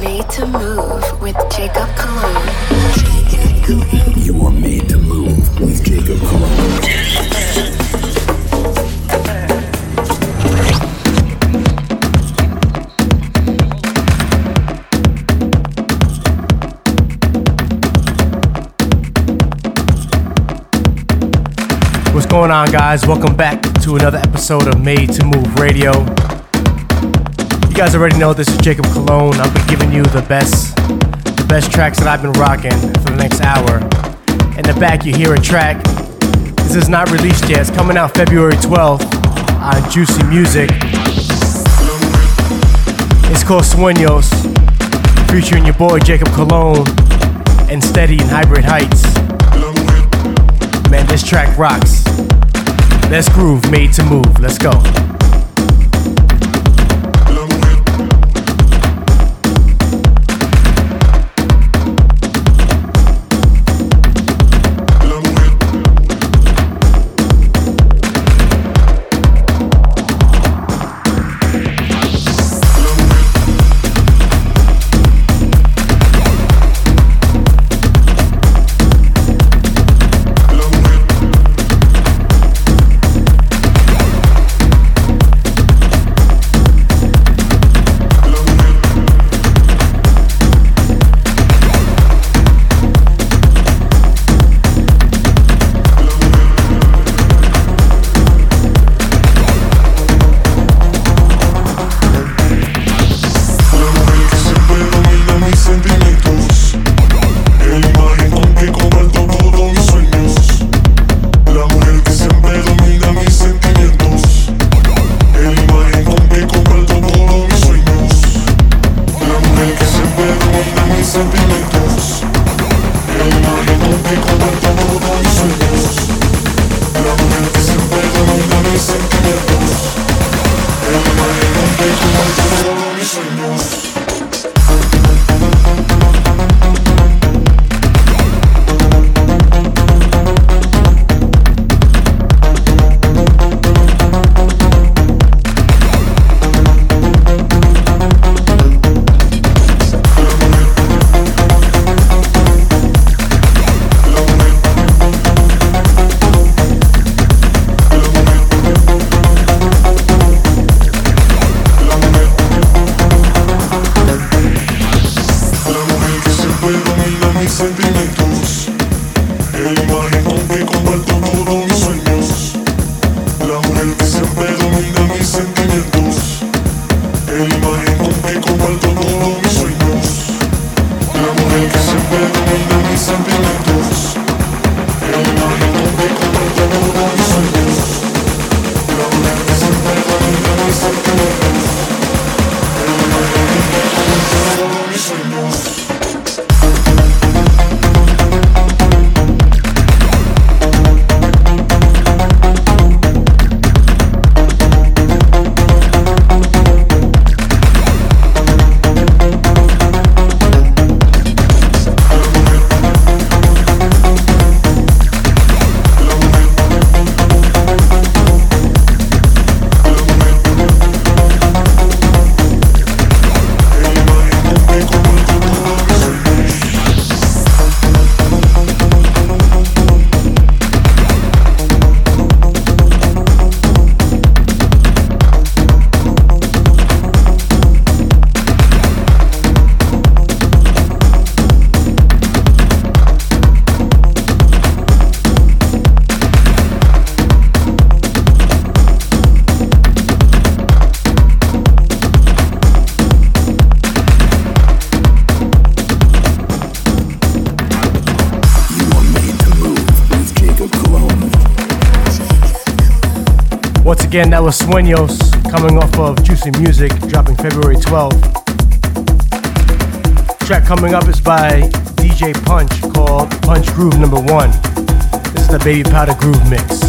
made to move with Jacob Colon. You are made to move with Jacob Colon. What's going on, guys? Welcome back to another episode of Made to Move Radio. You guys already know this is Jacob Colon. I'll be giving you the best, the best tracks that I've been rocking for the next hour. In the back, you hear a track. This is not released yet. It's coming out February 12th on Juicy Music. It's called Sueños, featuring your boy Jacob Colon and Steady and Hybrid Heights. Man, this track rocks. Let's groove, made to move. Let's go. Again, that was Sueños coming off of Juicy Music, dropping February 12th. Track coming up is by DJ Punch called Punch Groove Number One. This is the Baby Powder Groove mix.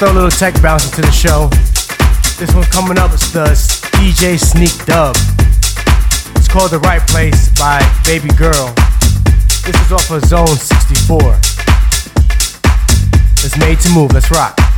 Throw a little tech bounce into the show. This one coming up is the DJ Sneak Dub. It's called The Right Place by Baby Girl. This is off of Zone 64. It's made to move, let's rock.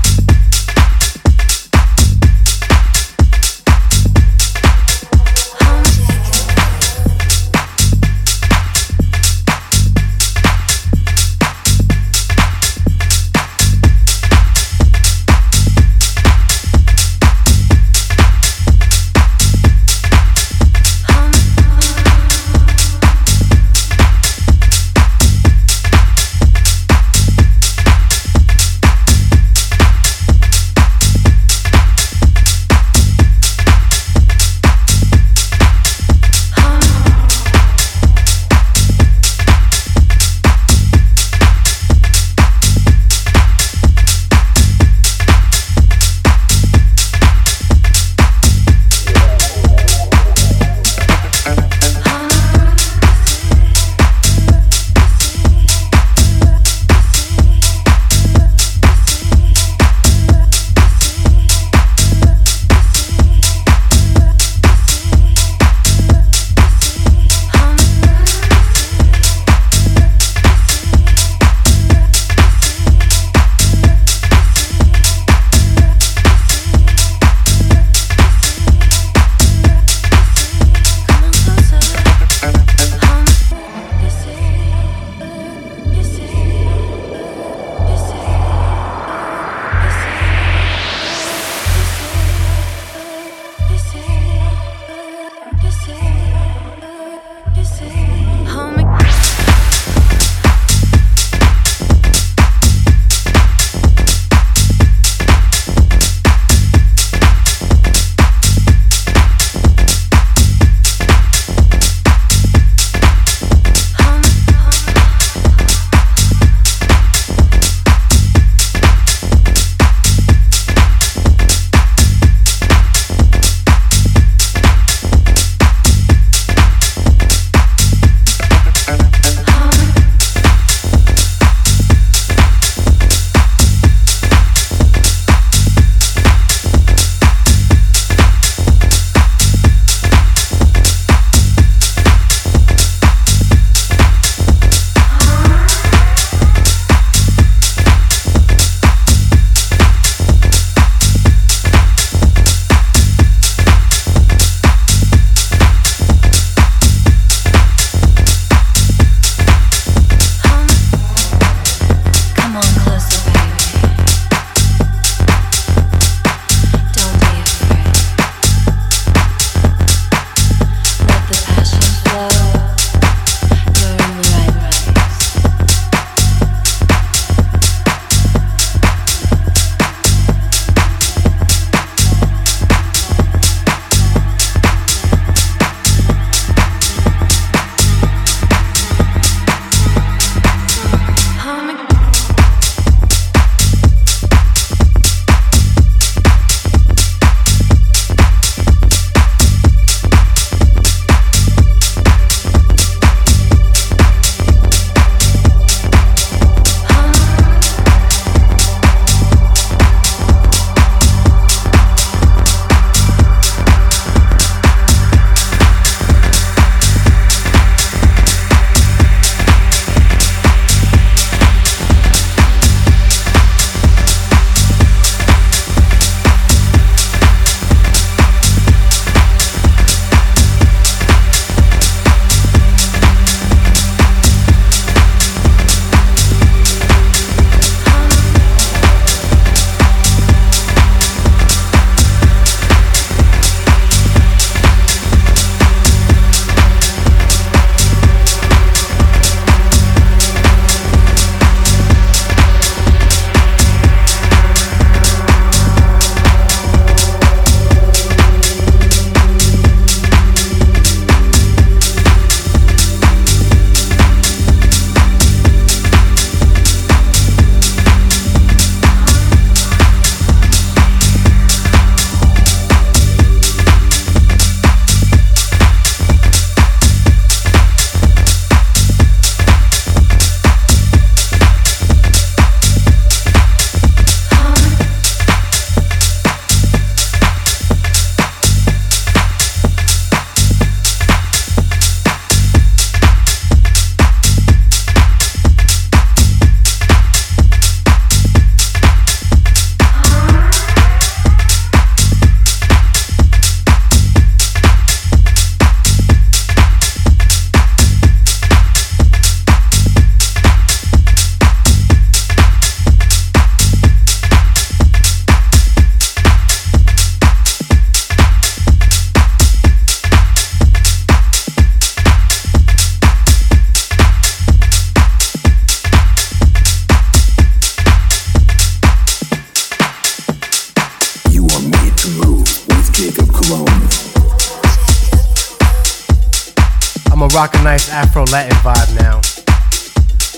Afro Latin vibe now.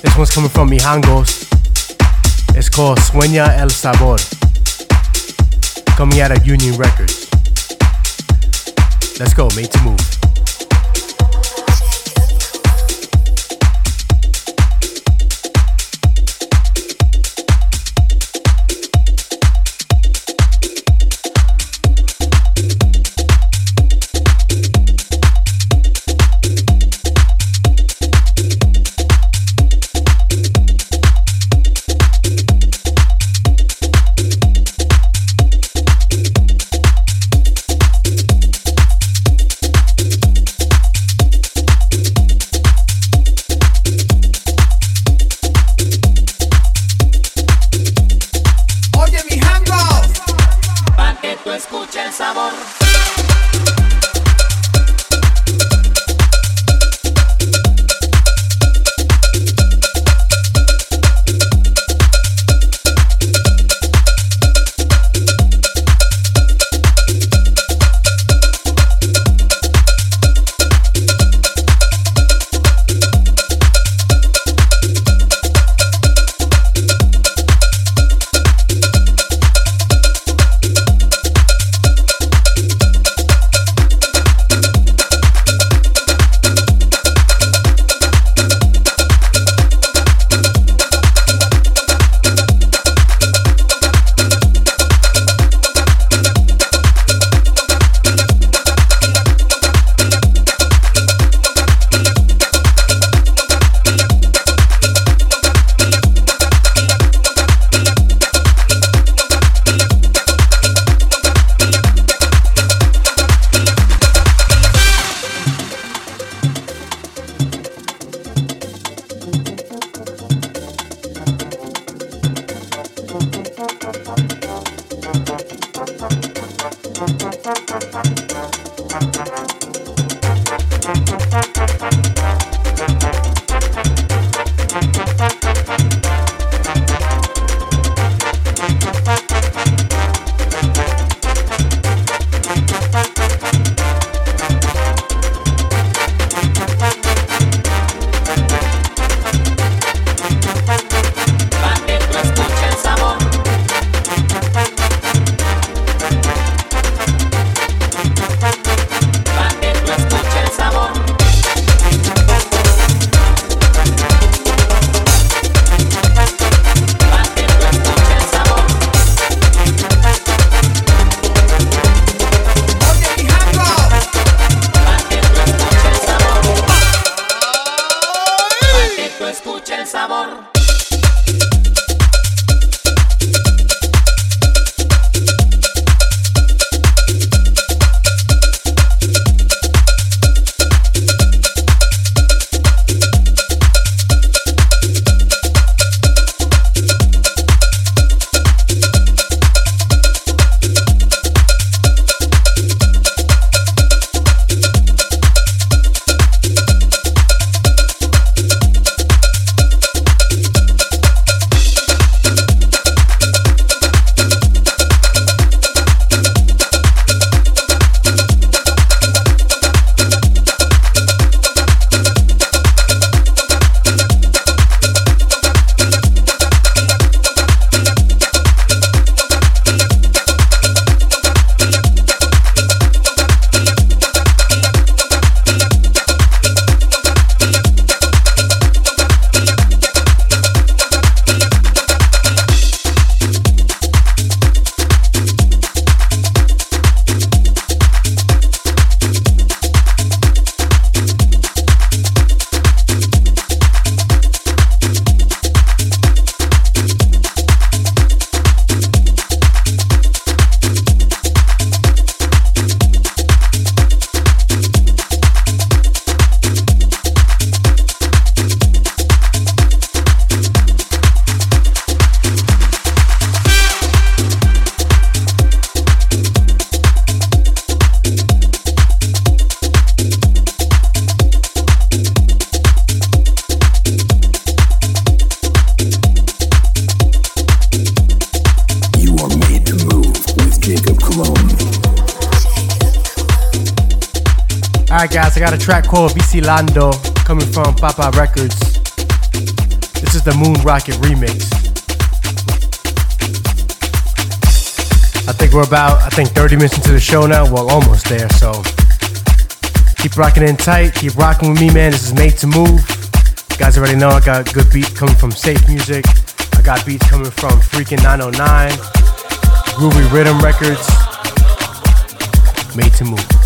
This one's coming from Mijangos. It's called Sueña el Sabor. Coming out of Union Records. Let's go, made to move. Track called Lando coming from Papa Records. This is the Moon Rocket remix. I think we're about, I think 30 minutes into the show now. Well, almost there, so keep rocking in tight. Keep rocking with me, man. This is Made to Move. You guys already know I got good beats coming from Safe Music. I got beats coming from Freaking 909, Groovy Rhythm Records. Made to Move.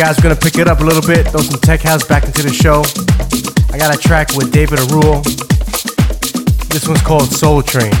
Guys, we're gonna pick it up a little bit, throw some tech house back into the show. I got a track with David Arul. This one's called Soul Train.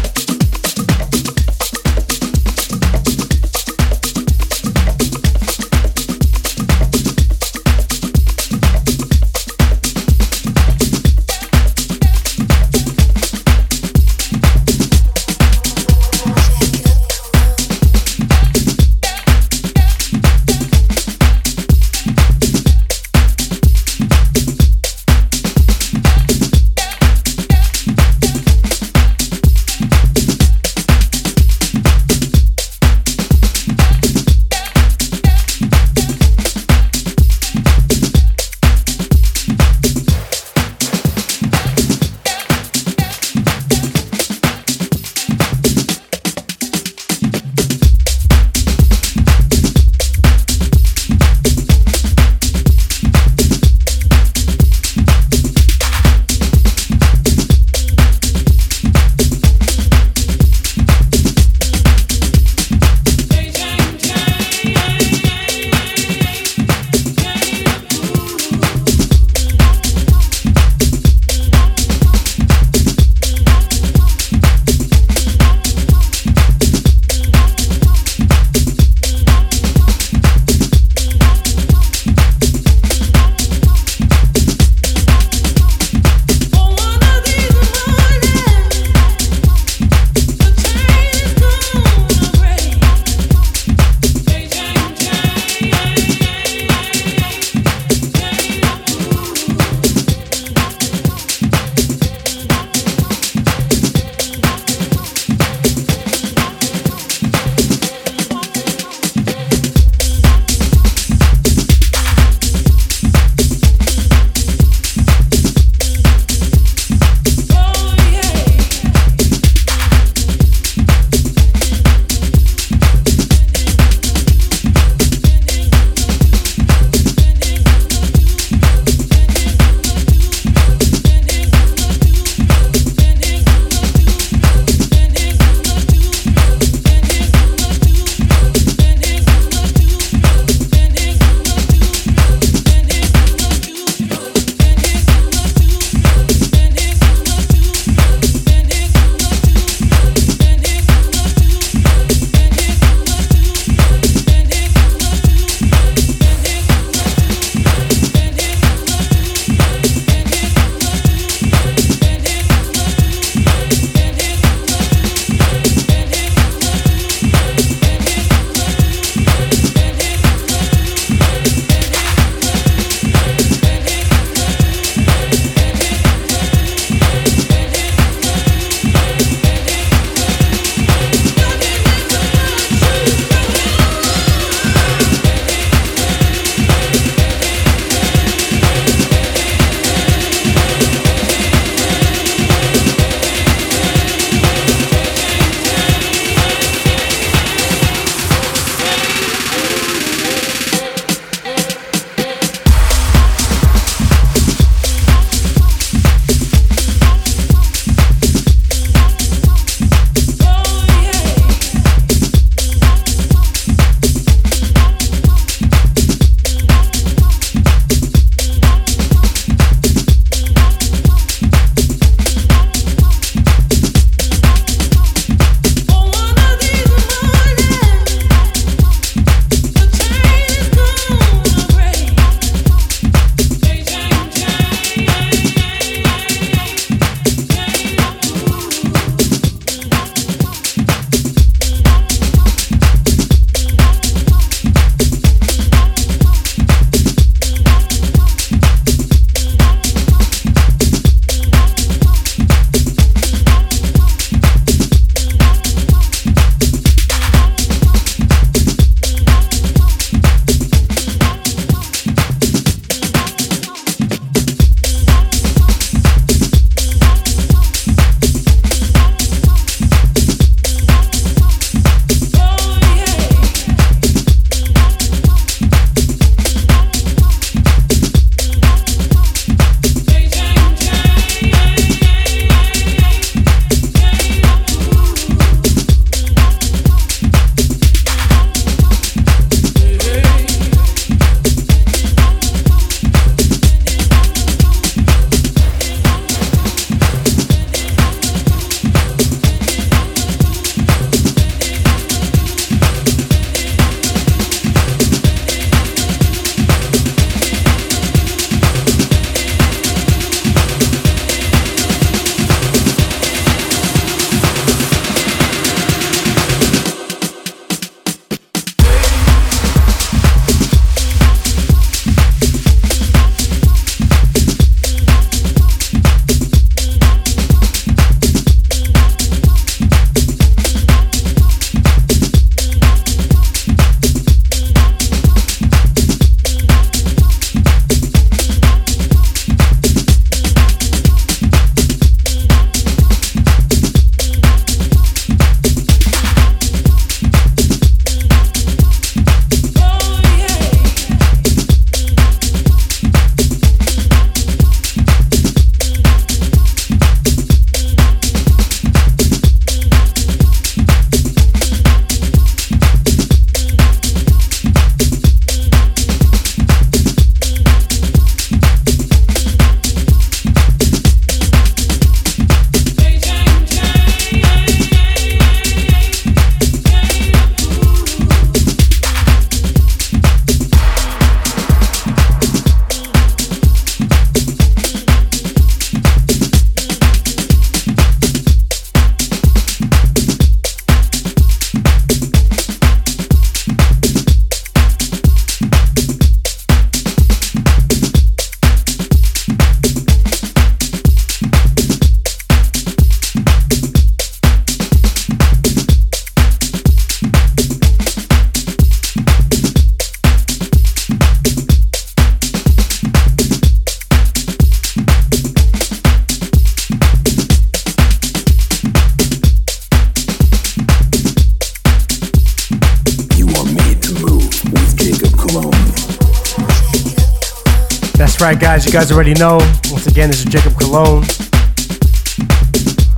Guys. You guys already know. Once again, this is Jacob Colon.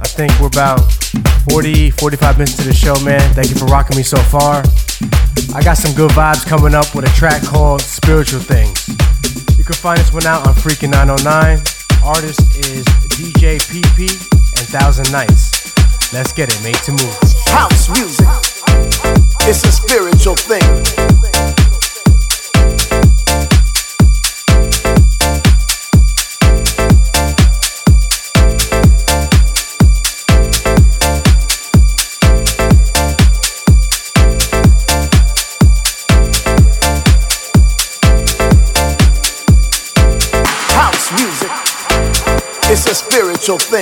I think we're about 40, 45 minutes to the show, man. Thank you for rocking me so far. I got some good vibes coming up with a track called Spiritual Things. You can find this one out on Freakin' 909. Artist is DJ PP and Thousand Nights. Let's get it, made to move. House music. It's a spiritual thing. so thick.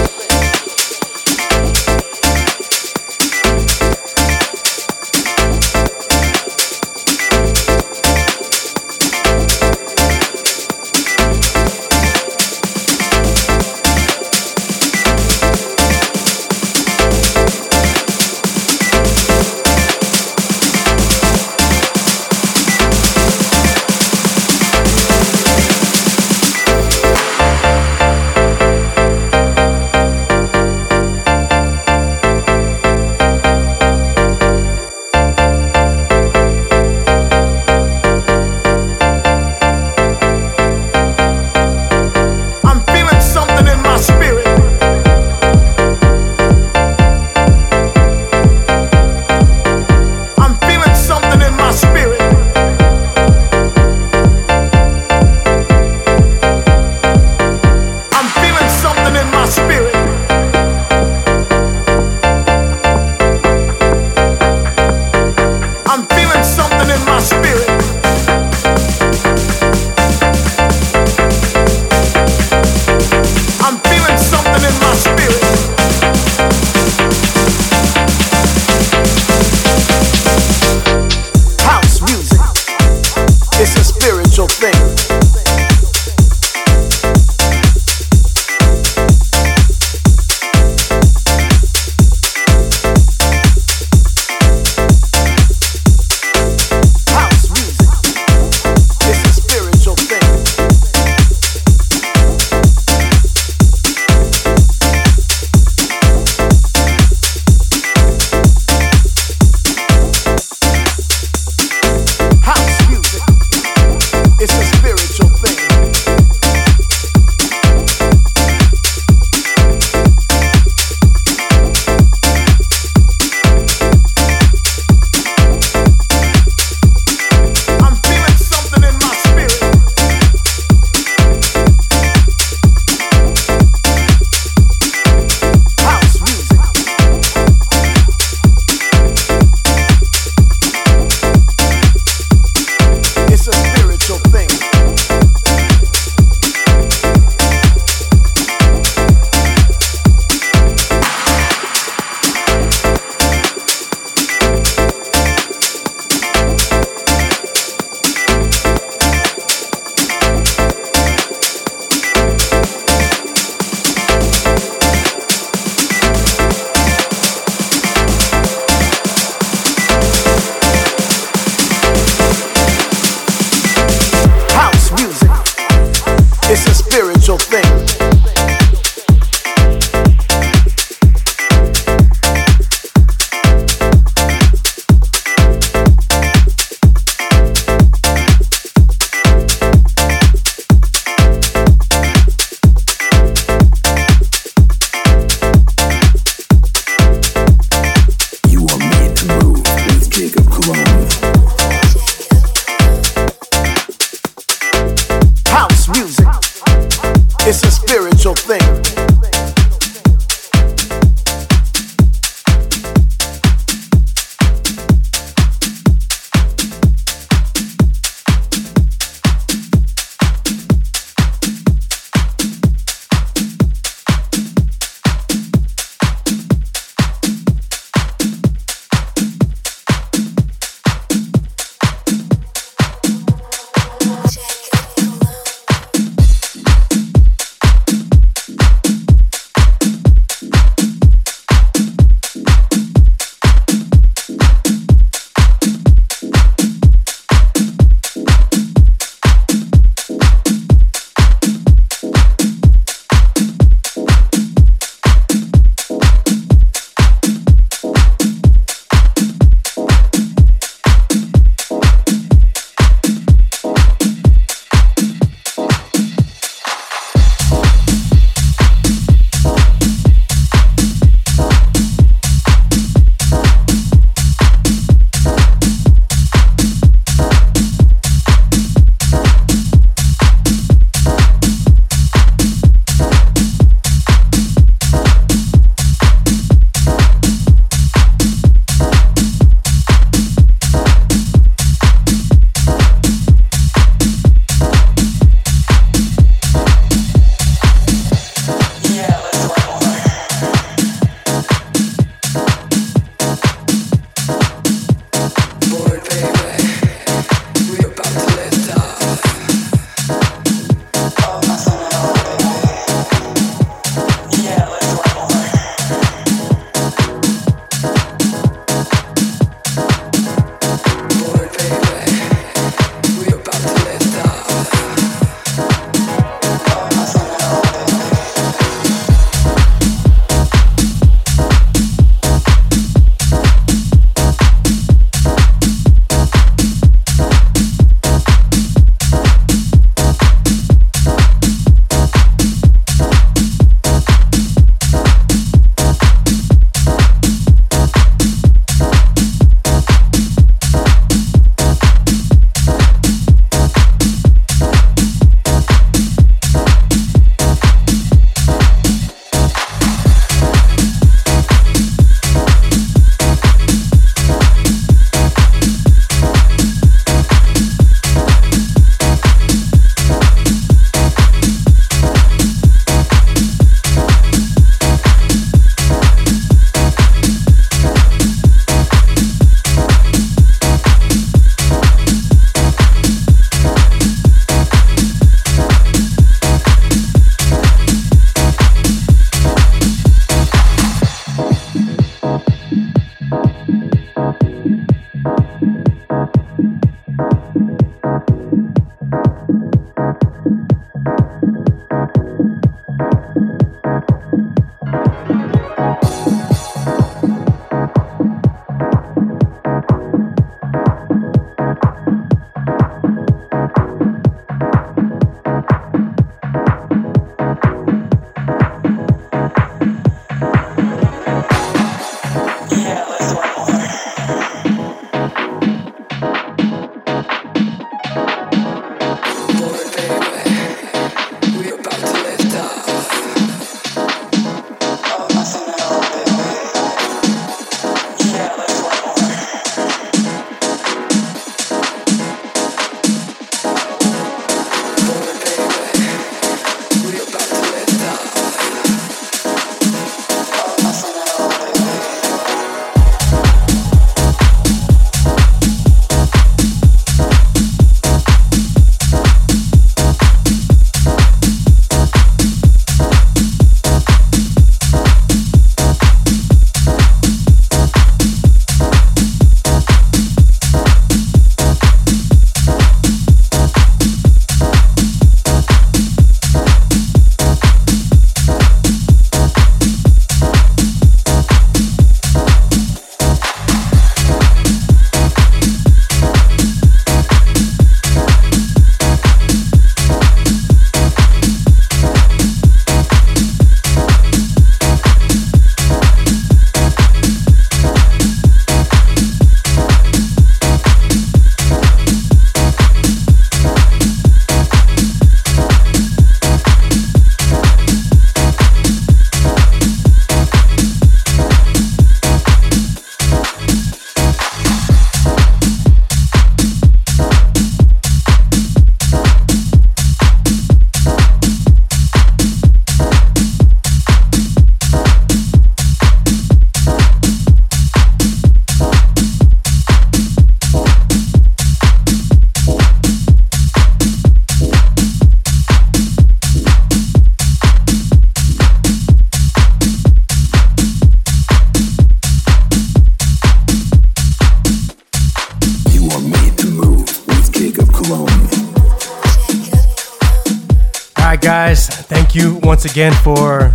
Once again for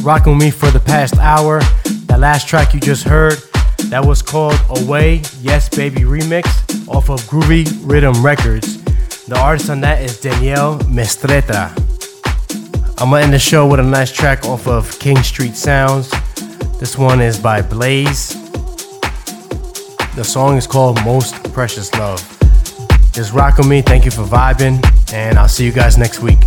rocking with me for the past hour. That last track you just heard, that was called Away, Yes Baby Remix off of Groovy Rhythm Records. The artist on that is Danielle Mestreta. I'm gonna end the show with a nice track off of King Street Sounds. This one is by Blaze. The song is called Most Precious Love. Just rock with me. Thank you for vibing, and I'll see you guys next week.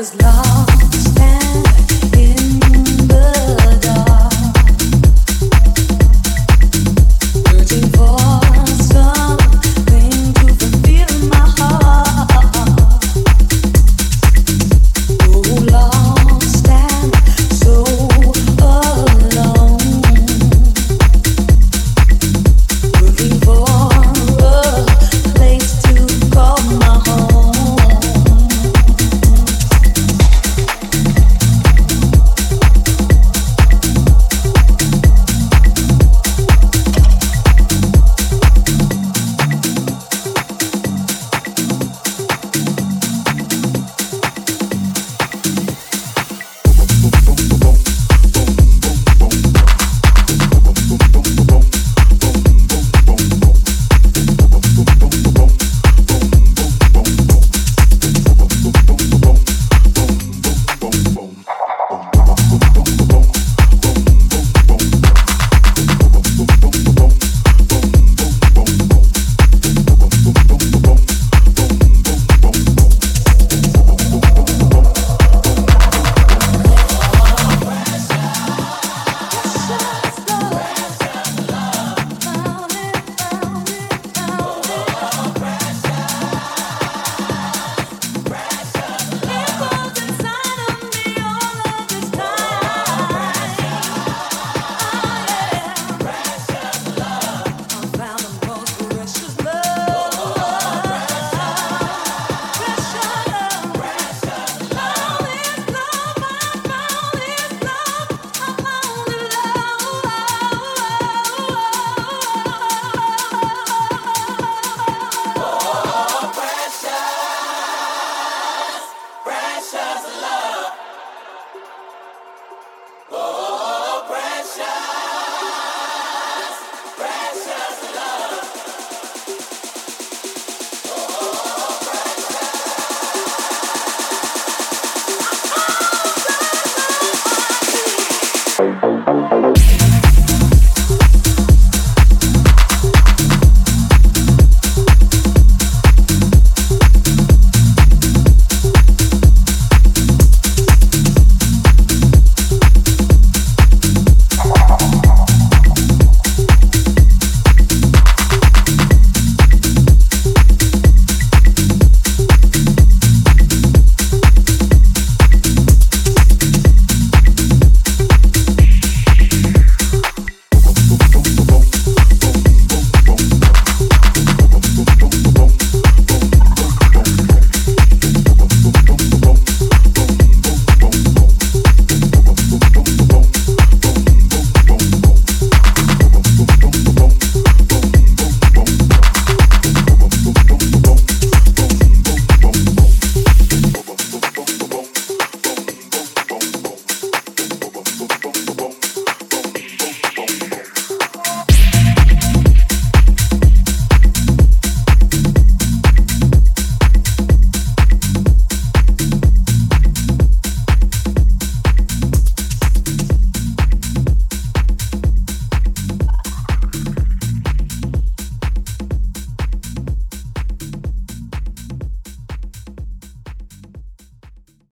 Thank